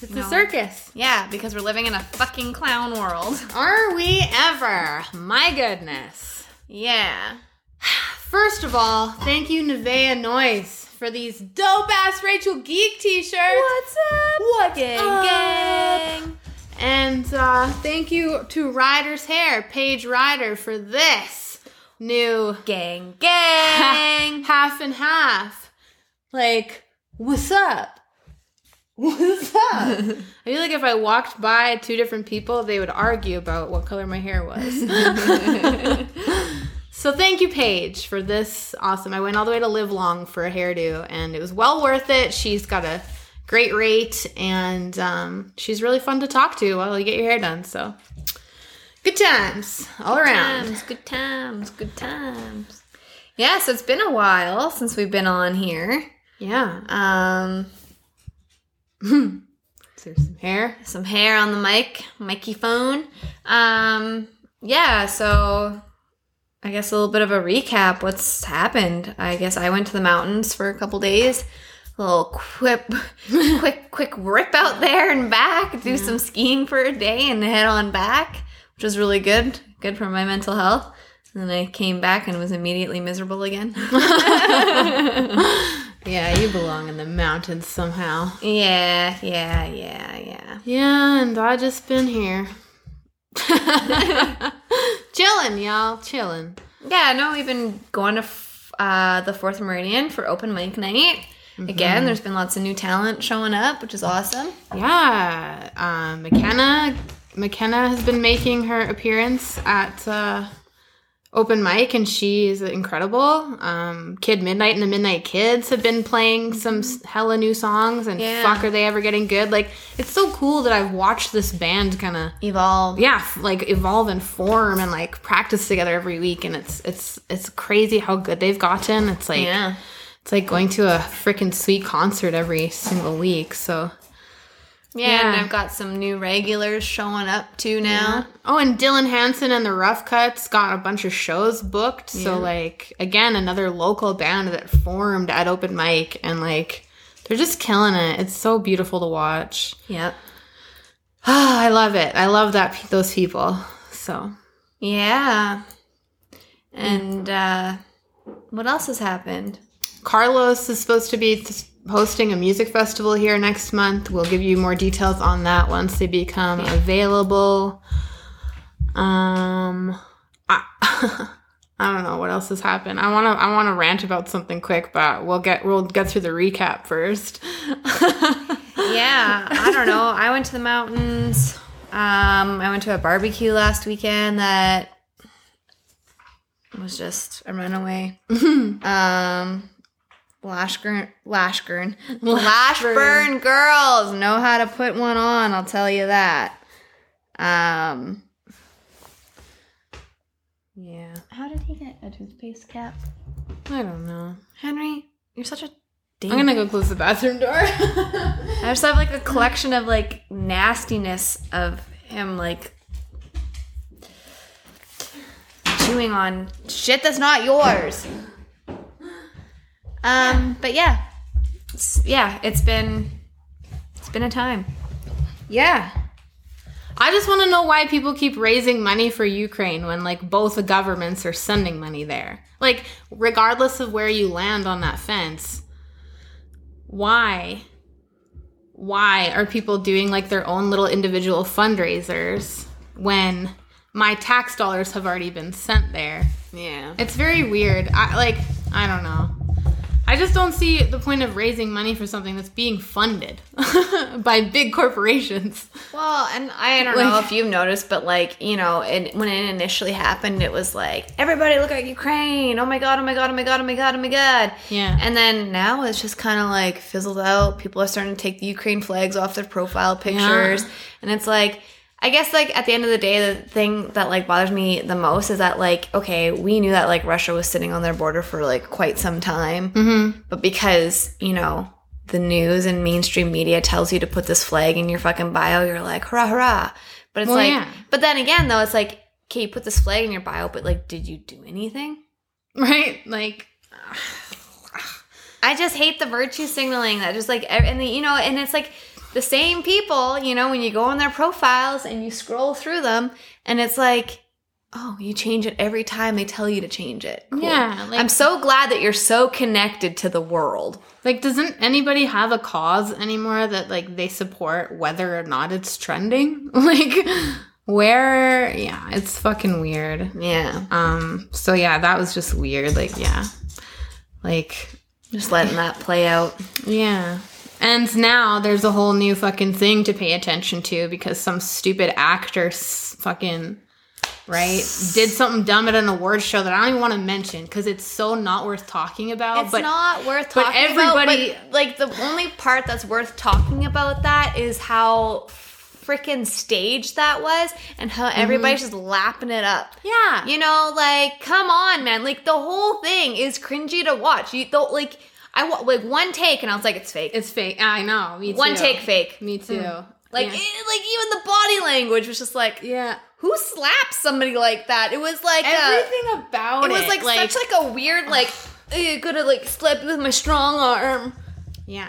It's a circus. Yeah, because we're living in a fucking clown world. Are we ever? My goodness. Yeah. First of all, thank you, Nevaeh Noise, for these dope ass Rachel Geek t shirts. What's up? What's gang, up? gang? And uh, thank you to Ryder's Hair, Paige Ryder, for this new Gang, gang. half and half. Like, what's up? What's up? I feel like if I walked by two different people, they would argue about what color my hair was. so thank you, Paige, for this awesome. I went all the way to Livelong for a hairdo, and it was well worth it. She's got a great rate, and um, she's really fun to talk to while you get your hair done. So good times all around. times, good times, good times. Yeah, so it's been a while since we've been on here. Yeah. Um, Is there some hair? some hair on the mic, Mikey phone. Um, yeah, so I guess a little bit of a recap. What's happened? I guess I went to the mountains for a couple days. A little quick, quick, quick rip out there and back. Do some skiing for a day and head on back, which was really good. Good for my mental health. And then I came back and was immediately miserable again. Yeah, you belong in the mountains somehow. yeah, yeah, yeah, yeah. Yeah, and I just been here. chilling, y'all. Chilling. Yeah, no, we've been going to f- uh, the Fourth Meridian for open mic night. Again, there's been lots of new talent showing up, which is awesome. Yeah. Um, McKenna McKenna has been making her appearance at uh, open mic, and she is incredible. Um, Kid Midnight and the Midnight Kids have been playing some hella new songs, and Yeah. fuck, are they ever getting good? Like, it's so cool that I've watched this band kind of Evolve. yeah like evolve and form and like practice together every week and it's it's it's crazy how good they've gotten it's like Yeah. it's like going to a freaking sweet concert every single week so Yeah, and I've got some new regulars showing up too now. oh and dylan hansen and the rough cuts got a bunch of shows booked Yeah. so like again another local band that formed at open mic and like they're just killing it it's so beautiful to watch Yep. ah i love it i love that those people so Yeah. And uh what else has happened? Carlos is supposed to be hosting a music festival here next month. We'll give you more details on that once they become available. Um, I, I don't know what else has happened. I want to I want to rant about something quick, but we'll get we'll get through the recap first. Yeah, I don't know. I went to the mountains. Um, I went to a barbecue last weekend that was just a runaway. um, Lashburn, Lashburn, Lashburn girls know how to put one on. I'll tell you that. Um, yeah. How did he get a toothpaste cap? I don't know. Henry, you're such a. I'm gonna go close the bathroom door. I just have like a collection of like nastiness of him like chewing on shit that's not yours. Um, but yeah, It's- yeah, it's been it's been a time. Yeah. I just want to know why people keep raising money for Ukraine when like both the governments are sending money there. Like regardless of where you land on that fence, why why are people doing like their own little individual fundraisers when my tax dollars have already been sent there? Yeah. It's very weird. I like I don't know. I just don't see the point of raising money for something that's being funded by big corporations. Well, and I don't know if you've noticed, but like, you know, it, when it initially happened, it was like, everybody look at Ukraine. Oh my God, oh my God, oh my God, oh my God, oh my God. Yeah. And then now it's just kind of like fizzled out. People are starting to take the Ukraine flags off their profile pictures. And it's like, I guess like at the end of the day, the thing that like bothers me the most is that like, okay, we knew that like Russia was sitting on their border for like quite some time. Mm-hmm. But because, you know, the news and mainstream media tells you to put this flag in your fucking bio, you're like, hurrah, hurrah. But it's Well, like, yeah. but then again, though, it's like, okay, you put this flag in your bio, but like, did you do anything? right? Like, I just hate the virtue signaling that just like and the, you know and it's like the same people you know when you go on their profiles and you scroll through them and it's like oh you change it every time they tell you to change it Cool. Yeah, like- I'm so glad that you're so connected to the world like, doesn't anybody have a cause anymore that like they support whether or not it's trending? like, where? Yeah, it's fucking weird. yeah Um. So yeah, that was just weird. Like, yeah, like just letting that play out Yeah. And now there's a whole new fucking thing to pay attention to because some stupid actor fucking right did something dumb at an award show that I don't even want to mention because it's so not worth talking about. It's but not worth but talking everybody- about. But like the only part that's worth talking about that is how freaking staged that was and how everybody's mm-hmm. just lapping it up. yeah, You know, like come on, man! Like the whole thing is cringy to watch. You don't like. I like one take and I was like, it's fake. it's fake. I know. Me too. one take fake. Me too. Like yeah. it, like even the body language was just like, yeah. who slaps somebody like that? It was like uh, Everything about it it was like, such like a weird like. Could have like slept with my strong arm. yeah.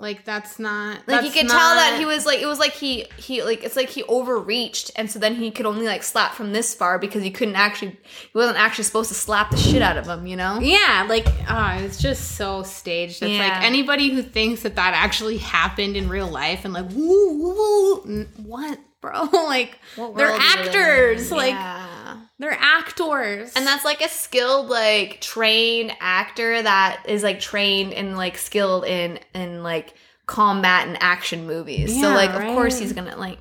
Like that's not Like that's you could tell that he was like it was like he he like it's like he overreached and so then he could only like slap from this far because he couldn't actually he wasn't actually supposed to slap the shit out of him, you know? Yeah, like oh, it's just so staged. It's Yeah. like anybody who thinks that that actually happened in real life and like woo woo, woo what, bro? like they're world do you live actors. Like Yeah. They're actors. And that's like a skilled, like trained actor that is like trained and like skilled in in like combat and action movies. so Yeah, like of course he's gonna like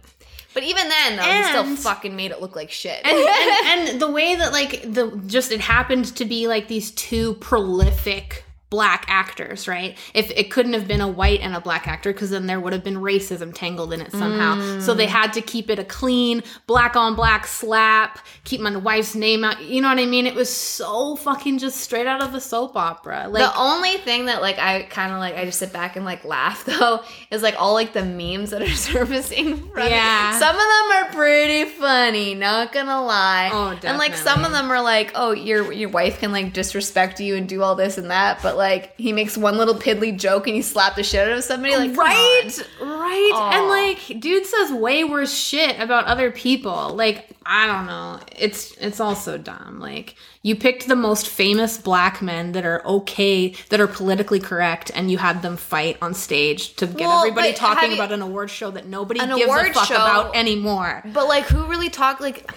but even then though he still fucking made it look like shit. and, and and the way that like the just it happened to be like these two prolific black actors, right? If it couldn't have been a white and a black actor, because then there would have been racism tangled in it somehow. So they had to keep it a clean black on black slap, keep my wife's name out. You know what I mean? It was so fucking just straight out of a soap opera. Like the only thing that like I kind of like I just sit back and like laugh though is like all like the memes that are surfacing. From it. Yeah. some of them are pretty funny. Not gonna lie. Oh, definitely. And like some of them are like, oh, your your wife can like disrespect you and do all this and that, but like he makes one little piddly joke and you slap the shit out of somebody. Like right right Aw. and like dude says way worse shit about other people like i don't know it's it's also dumb like you picked the most famous black men that are okay that are politically correct and you had them fight on stage to get Well, everybody talking you- about an award show that nobody gives a fuck show- about anymore But like, who really talk like?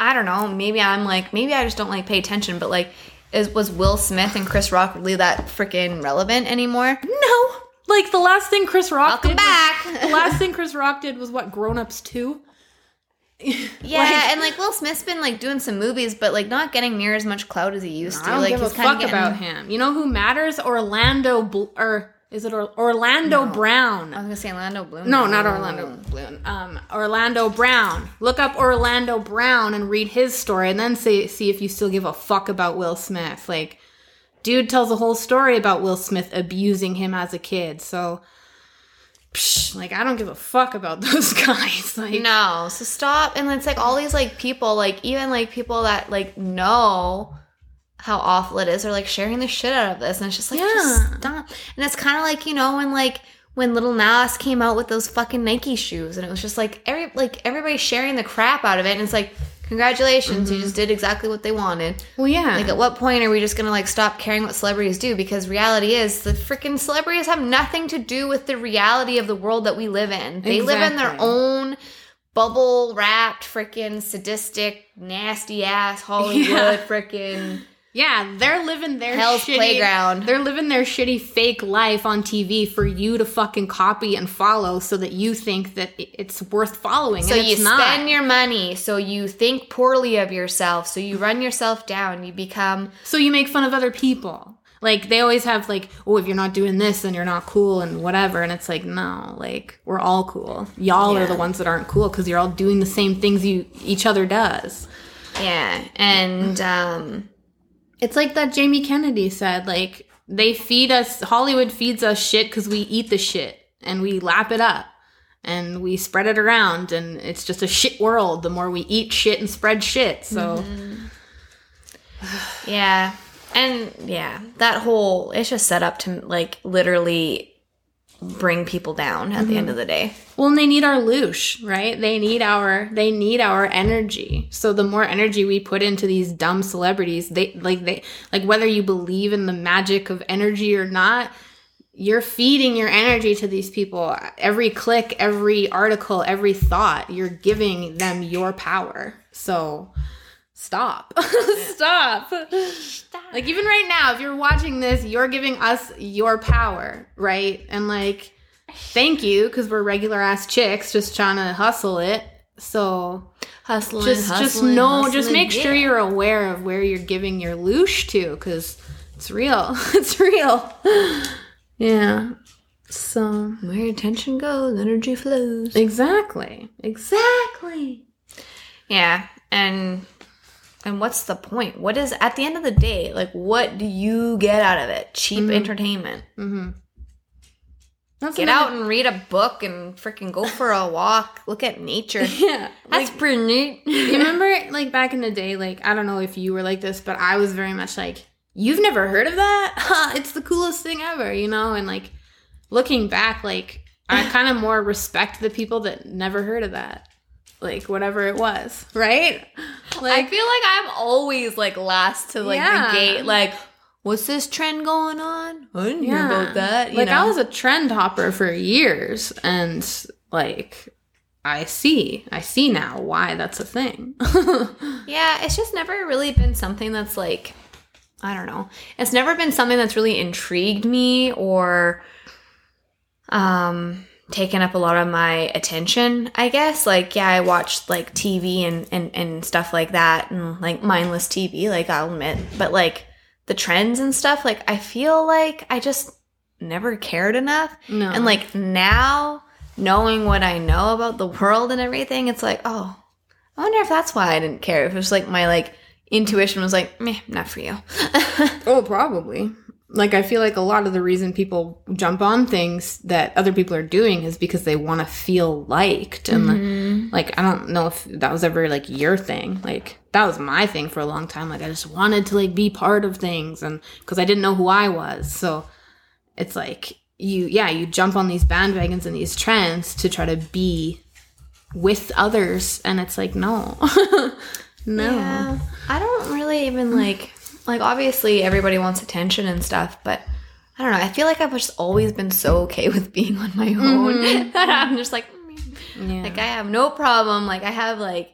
I don't know. Maybe I'm like, maybe I just don't like pay attention. But like, is was Will Smith and Chris Rock really that freaking relevant anymore? no like the last thing chris rock Welcome did was- back. the last thing chris rock did was what grown ups 2 Yeah, Like- and like Will Smith's been like doing some movies, but like not getting near as much clout as he used to. I don't like give he's kinda fuck getting- about him. You know who matters? Orlando Bl- or is it or- Orlando Brown? I was gonna say Orlando Bloom. no, not Orlando Bloom. Um, Orlando Brown. Look up Orlando Brown and read his story, and then see see if you still give a fuck about Will Smith. Like, dude tells a whole story about Will Smith abusing him as a kid. So, psh, like, I don't give a fuck about those guys. Like, No, so stop. And it's like all these like people, like even like people that like know how awful it is, are like sharing the shit out of this, and it's just like just stop. And it's kind of like you know when like when Lil Nas came out with those fucking Nike shoes, and it was just like every like everybody sharing the crap out of it, and it's like congratulations, you mm-hmm. just did exactly what they wanted. well, yeah. Like, at what point are we just gonna like stop caring what celebrities do? Because reality is, the freaking celebrities have nothing to do with the reality of the world that we live in. They live in their own bubble wrapped, freaking sadistic, nasty ass Hollywood, Yeah. freaking. Yeah, they're living their Hell's shitty, playground. They're living their shitty fake life on TV for you to fucking copy and follow, so that you think that it's worth following. So and you it's not. spend your money, so you think poorly of yourself, so you run yourself down, you become so you make fun of other people. Like they always have like, oh, if you're not doing this, then you're not cool and whatever. And it's like, no, like we're all cool. Y'all are the ones that aren't cool because you're all doing the same things you each other does. yeah, and um It's like that Jamie Kennedy said, like they feed us Hollywood feeds us shit because we eat the shit and we lap it up and we spread it around and it's just a shit world the more we eat shit and spread shit. So mm-hmm. Yeah. And yeah, that whole it's just set up to like literally bring people down at the end of the day. Well, and they need our loosh, right? They need our they need our energy. So the more energy we put into these dumb celebrities, they like they like whether you believe in the magic of energy or not, you're feeding your energy to these people. Every click, every article, every thought, you're giving them your power. So stop. stop. Like even right now, if you're watching this, you're giving us your power, right? And like thank you cuz we're regular ass chicks just trying to hustle it. So Hustling, just just hustling, know just hustling, make sure yeah. you're aware of where you're giving your loosh to cuz it's real. it's real. Yeah. So where your attention goes, energy flows. exactly. Exactly. Yeah, and and what's the point? What is at the end of the day, like what do you get out of it? Cheap entertainment. Mm-hmm. That's Get out and read a book and freaking go for a walk. Look at nature. Yeah. That's pretty neat. you remember like back in the day like i don't know if you were like this but i was very much like you've never heard of that Ha, it's the coolest thing ever you know and like looking back like i kind of more respect the people that never heard of that like whatever it was right I feel like I'm always like last to like Yeah. the gate. Like, what's this trend going on? I didn't hear about that. You like know? i was a trend hopper for years and like i see i see now why that's a thing Yeah, it's just never really been something that's like I don't know. It's never been something that's really intrigued me or um taken up a lot of my attention, I guess. Like yeah, I watched like TV and and and stuff like that and like mindless TV, like I'll admit, but like the trends and stuff, like I feel like I just never cared enough. no And like now, knowing what I know about the world and everything, it's like, oh, I wonder if that's why I didn't care. If it was like my like intuition was like, meh, not for you. Oh, probably. Like I feel like a lot of the reason people jump on things that other people are doing is because they want to feel liked and mm-hmm. like I don't know if that was ever like your thing. Like that was my thing for a long time. Like I just wanted to like be part of things and cuz I didn't know who I was. So it's like you yeah, you jump on these bandwagons and these trends to try to be with others and it's like no. no. Yeah, I don't really even like like obviously everybody wants attention and stuff, but I don't know. I feel like I've just always been so okay with being on my own that I'm just like. Yeah. like I have no problem. Like I have like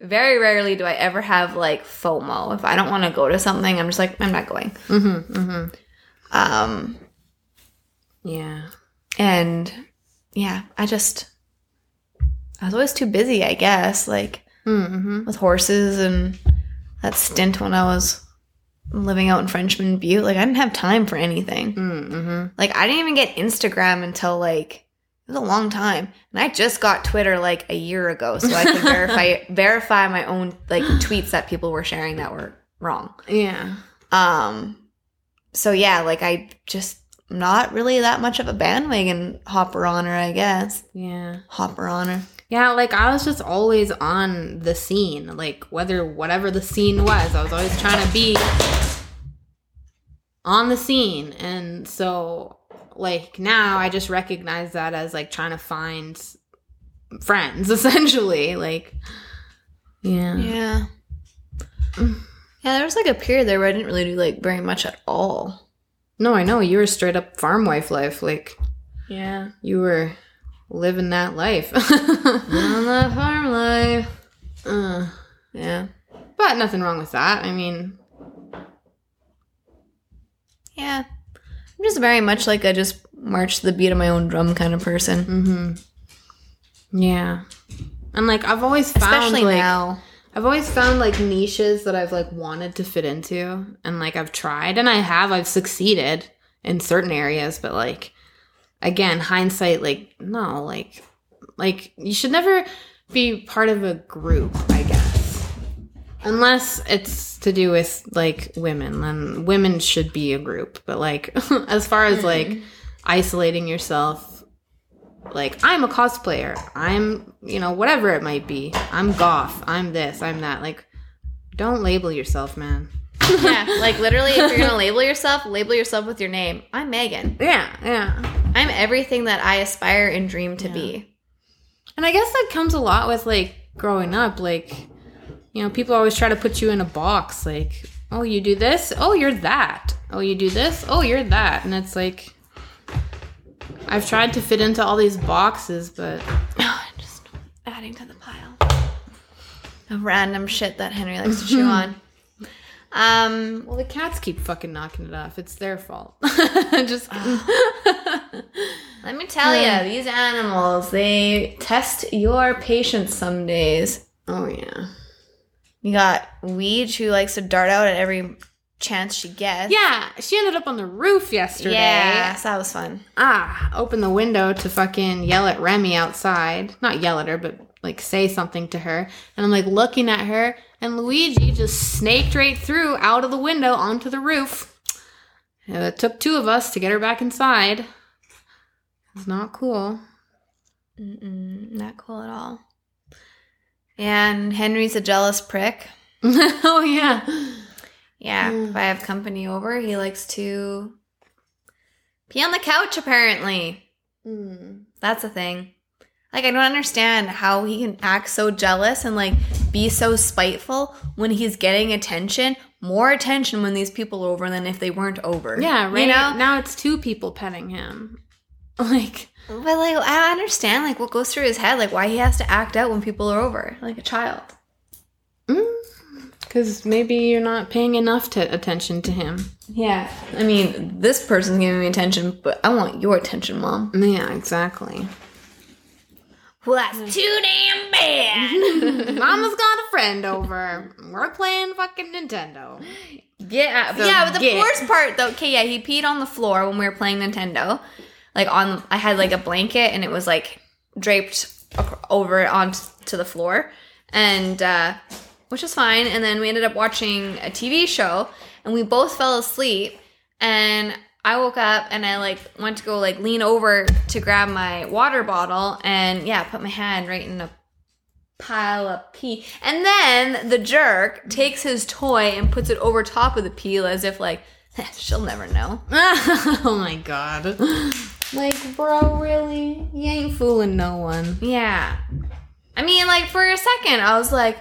very rarely do I ever have like FOMO. If I don't want to go to something, I'm just like I'm not going. mhm. Mhm. Um, Yeah. and yeah, I just I was always too busy, I guess, like Mhm. with horses and that stint when I was living out in Frenchman Butte. Like I didn't have time for anything. Mm-hmm. Like I didn't even get Instagram until like it was a long time, and I just got Twitter like a year ago, so I could verify verify my own like tweets that people were sharing that were wrong. Yeah. Um, so yeah, like I just not really that much of a bandwagon hopper on her, I guess. Yeah. Hopper on her. Yeah, like I was just always on the scene. Like whether whatever the scene was, I was always trying to be on the scene. And so like now I just recognize that as like trying to find friends essentially. Like yeah. Yeah. Yeah, there was like a period there where I didn't really do like very much at all. No, I know. You were straight up farm wife life. Like Yeah. you were living that life. On the farm life. uh, Yeah. but nothing wrong with that. I mean, Yeah. I'm just very much like a just march to the beat of my own drum kind of person. Mm-hmm. Yeah. And like I've always found Especially like now. I've always found like niches that I've like wanted to fit into and like I've tried and I have I've succeeded in certain areas but like again hindsight like no like like you should never be part of a group I guess unless it's to do with like women then women should be a group but like as far as like mm-hmm. isolating yourself like I'm a cosplayer. I'm, you know, whatever it might be. I'm goth. I'm this. I'm that. Like don't label yourself, man. yeah, like literally, if you're gonna label yourself, label yourself with your name. I'm Megan. Yeah, yeah. I'm everything that I aspire and dream to be. And I guess that comes a lot with like growing up. Like, you know, people always try to put you in a box. Like, oh, you do this. Oh, you're that. Oh, you do this. Oh, you're that. And it's like, I've tried to fit into all these boxes, but I'm just adding to the pile of random shit that Henry likes to chew on. Um, well, the cats keep fucking knocking it off. It's their fault. Just let me tell you, these animals they test your patience some days. oh yeah, You got Weege who likes to dart out at every chance she gets. yeah. She ended up on the roof yesterday. Yeah, that was fun. ah, open the window to fucking yell at Remy outside. Not yell at her, but like say something to her. And I'm like looking at her, and Luigi just snaked right through out of the window onto the roof. And it took two of us to get her back inside. It's not cool. Mm-mm, not cool at all. And Henry's a jealous prick. oh yeah. Yeah, hmm. if I have company over, he likes to pee on the couch, apparently. Hmm. That's a thing. Like, I don't understand how he can act so jealous and, like, be so spiteful when he's getting attention, more attention when these people are over than if they weren't over. Yeah, right. You know? now it's two people petting him. Like, But, like, I understand, like, what goes through his head, like, why he has to act out when people are over, like a child. Mm, because maybe you're not paying enough attention to him. Yeah. I mean, this person's giving me attention, but I want your attention, mom. Yeah, exactly. Well, that's too damn bad. Mama's got a friend over. We're playing fucking Nintendo. Yeah, yeah. But the get- worst part, though, okay, yeah, he peed on the floor when we were playing Nintendo. Like on, I had like a blanket and it was like draped over onto the floor, and uh, which was fine. And then we ended up watching a TV show, and we both fell asleep. And I woke up and I like went to go like lean over to grab my water bottle, and yeah, put my hand right in a pile of pee. And then the jerk takes his toy and puts it over top of the pee as if like she'll never know. oh my god. Like, bro, really? You ain't fooling no one. Yeah. I mean, like for a second, I was like,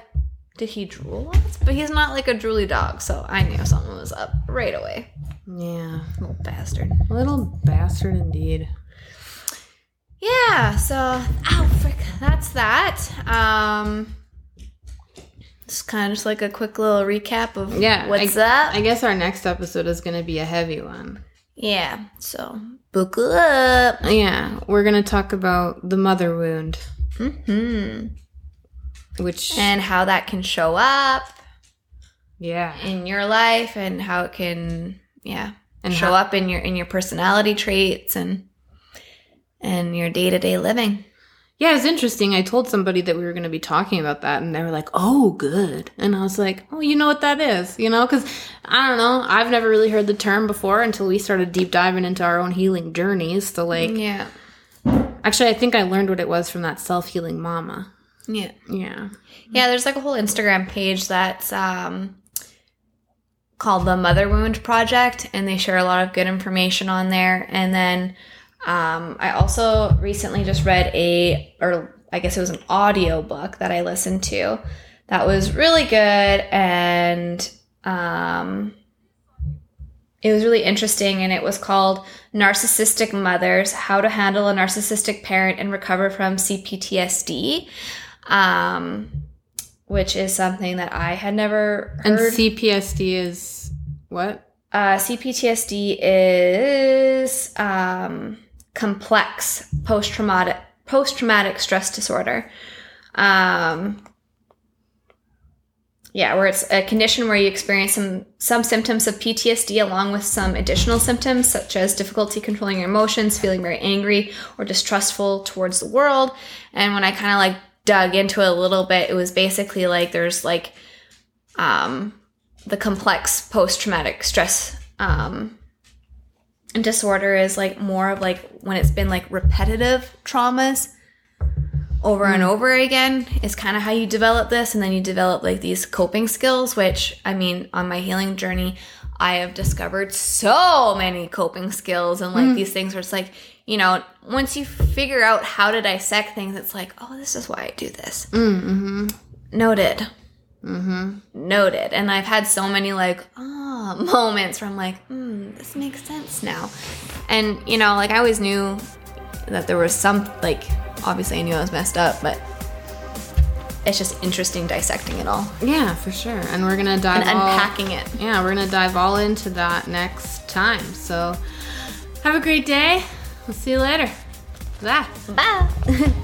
did he drool lots? But he's not like a drooly dog, so I knew something was up right away. Yeah. Little bastard. Little bastard indeed. Yeah, so ow frick, that's that. Um it's kind of just like a quick little recap of Yeah. what's I, up. I guess our next episode is going to be a heavy one. Yeah, so buckle up. Yeah. We're going to talk about the mother wound, hmm which. And how that can show up yeah. in your life and how it can yeah And show how- up in your in your personality traits and and your day-to-day living Yeah, it's interesting. I told somebody that we were going to be talking about that, and they were like, "Oh, good." And I was like, "Oh, you know what that is?" You know, because I don't know. I've never really heard the term before until we started deep diving into our own healing journeys. So, like, yeah actually, I think I learned what it was from that self healing mama. yeah Yeah. yeah there's like a whole instagram page that's um called the mother wound project and they share a lot of good information on there and then um, i also recently just read a or i guess it was an audio book that i listened to that was really good and um, it was really interesting and it was called narcissistic mothers how to handle a narcissistic parent and recover from cptsd um, which is something that i had never heard. And CPSD is what? uh, CPTSD is um, complex post traumatic post traumatic stress disorder. Um, yeah, where it's a condition where you experience some some symptoms of PTSD along with some additional symptoms such as difficulty controlling your emotions, feeling very angry or distrustful towards the world. And when I kind of like dug into it a little bit, it was basically like there's like um, the complex post-traumatic stress um, disorder is like more of like when it's been like repetitive traumas over and over again is kind of how you develop this and then you develop like these coping skills which i mean on my healing journey i have discovered so many coping skills and like these things where it's like you know once you figure out how to dissect things it's like oh this is why i do this. Mm-hmm. noted. Mm-hmm. noted. And i've had so many like ah moments where i'm like hmm this makes sense now and you know like i always knew that there was some like obviously I knew I was messed up, but it's just interesting dissecting it all Yeah, for sure. And we're gonna dive and all, unpacking it. Yeah, we're gonna dive all into that next time. So have a great day. We'll see you later. Bye. Bye.